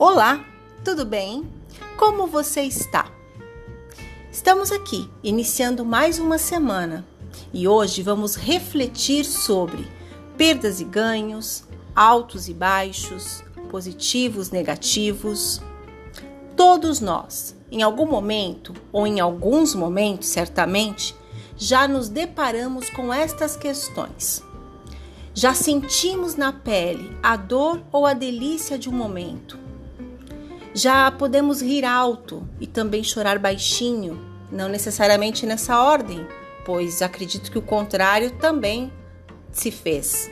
Olá, tudo bem? Como você está? Estamos aqui iniciando mais uma semana e hoje vamos refletir sobre perdas e ganhos, altos e baixos, positivos, negativos. Todos nós, em algum momento ou em alguns momentos, certamente, já nos deparamos com estas questões. Já sentimos na pele a dor ou a delícia de um momento. Já podemos rir alto e também chorar baixinho, não necessariamente nessa ordem, pois acredito que o contrário também se fez.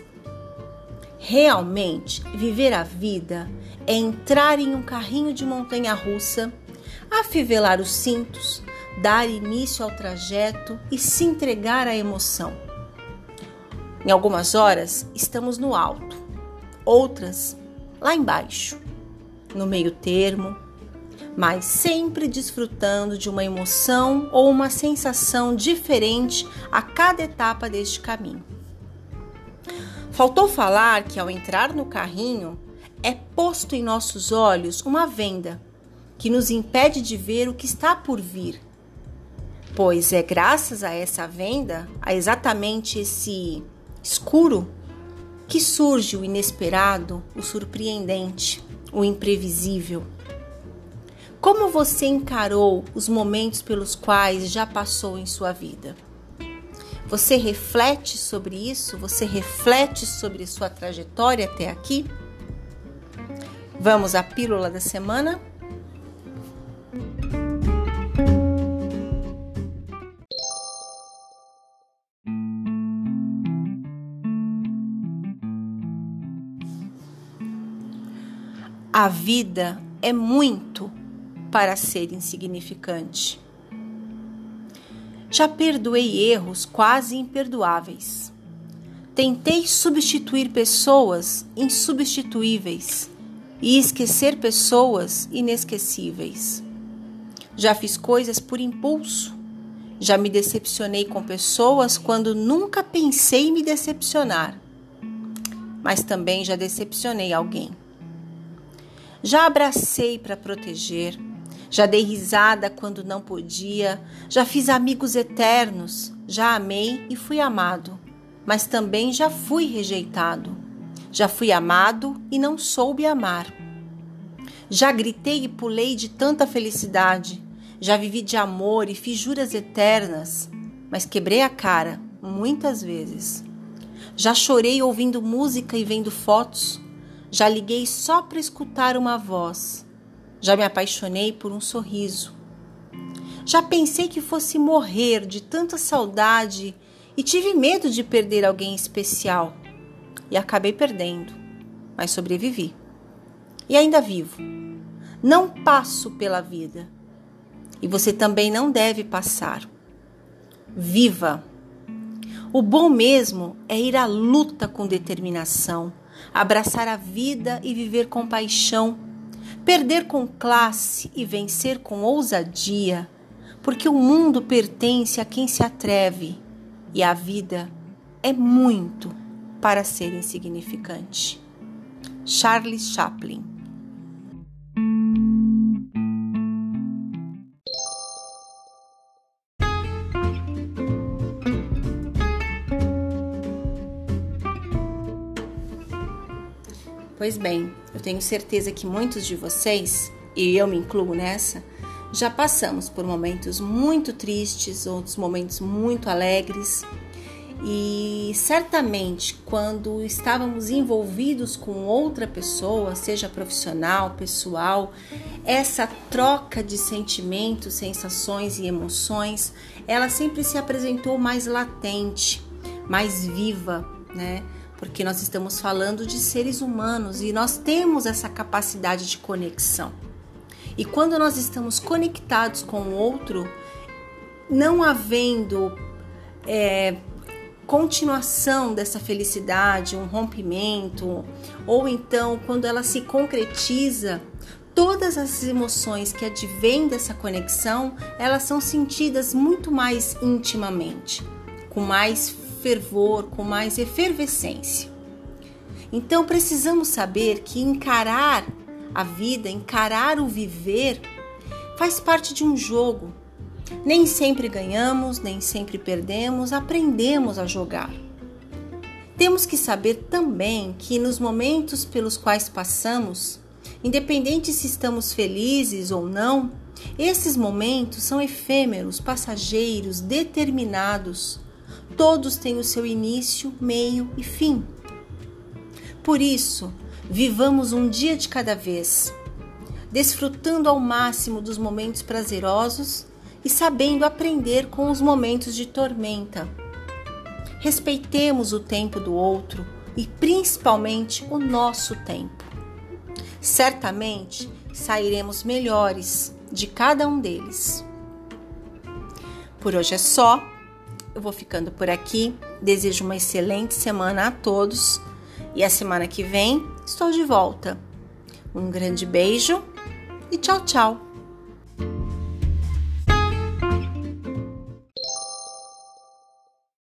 Realmente, viver a vida é entrar em um carrinho de montanha russa, afivelar os cintos, dar início ao trajeto e se entregar à emoção. Em algumas horas estamos no alto, outras lá embaixo, no meio termo, mas sempre desfrutando de uma emoção ou uma sensação diferente a cada etapa deste caminho. Faltou falar que ao entrar no carrinho é posto em nossos olhos uma venda que nos impede de ver o que está por vir pois é graças a essa venda, a exatamente esse escuro, que surge o inesperado, o surpreendente, o imprevisível. Como você encarou os momentos pelos quais já passou em sua vida? Você reflete sobre isso? Você reflete sobre sua trajetória até aqui? Vamos à pílula da semana? A vida é muito para ser insignificante. Já perdoei erros quase imperdoáveis. Tentei substituir pessoas insubstituíveis e esquecer pessoas inesquecíveis. Já fiz coisas por impulso. Já me decepcionei com pessoas quando nunca pensei me decepcionar. Mas também já decepcionei alguém. Já abracei para proteger, já dei risada quando não podia, já fiz amigos eternos, já amei e fui amado, mas também já fui rejeitado. Já fui amado e não soube amar. Já gritei e pulei de tanta felicidade, já vivi de amor e fiz juras eternas, mas quebrei a cara muitas vezes. Já chorei ouvindo música e vendo fotos, já liguei só para escutar uma voz. Já me apaixonei por um sorriso. Já pensei que fosse morrer de tanta saudade e tive medo de perder alguém especial. E acabei perdendo, mas sobrevivi. E ainda vivo. Não passo pela vida. E você também não deve passar. Viva! O bom mesmo é ir à luta com determinação abraçar a vida e viver com paixão, perder com classe e vencer com ousadia, porque o mundo pertence a quem se atreve e a vida é muito para ser insignificante. Charles Chaplin Pois bem, eu tenho certeza que muitos de vocês, e eu me incluo nessa, já passamos por momentos muito tristes, outros momentos muito alegres. E certamente, quando estávamos envolvidos com outra pessoa, seja profissional, pessoal, essa troca de sentimentos, sensações e emoções, ela sempre se apresentou mais latente, mais viva, né? Porque nós estamos falando de seres humanos e nós temos essa capacidade de conexão. E quando nós estamos conectados com o outro, não havendo é, continuação dessa felicidade, um rompimento, ou então quando ela se concretiza, todas as emoções que advêm dessa conexão, elas são sentidas muito mais intimamente, com mais fervor, com mais efervescência. Então precisamos saber que encarar A vida, encarar o viver, faz parte de um jogo. Nem sempre ganhamos, nem sempre perdemos, aprendemos a jogar. Temos que saber também que nos momentos pelos quais passamos, independente se estamos felizes ou não, esses momentos são efêmeros, passageiros, determinados. Todos têm o seu início, meio e fim. Por isso, vivamos um dia de cada vez, desfrutando ao máximo dos momentos prazerosos e sabendo aprender com os momentos de tormenta. Respeitemos o tempo do outro e principalmente o nosso tempo. Certamente sairemos melhores de cada um deles. Por hoje é só. Eu vou ficando por aqui. Desejo uma excelente semana a todos e a semana que vem estou de volta. Um grande beijo e tchau, tchau!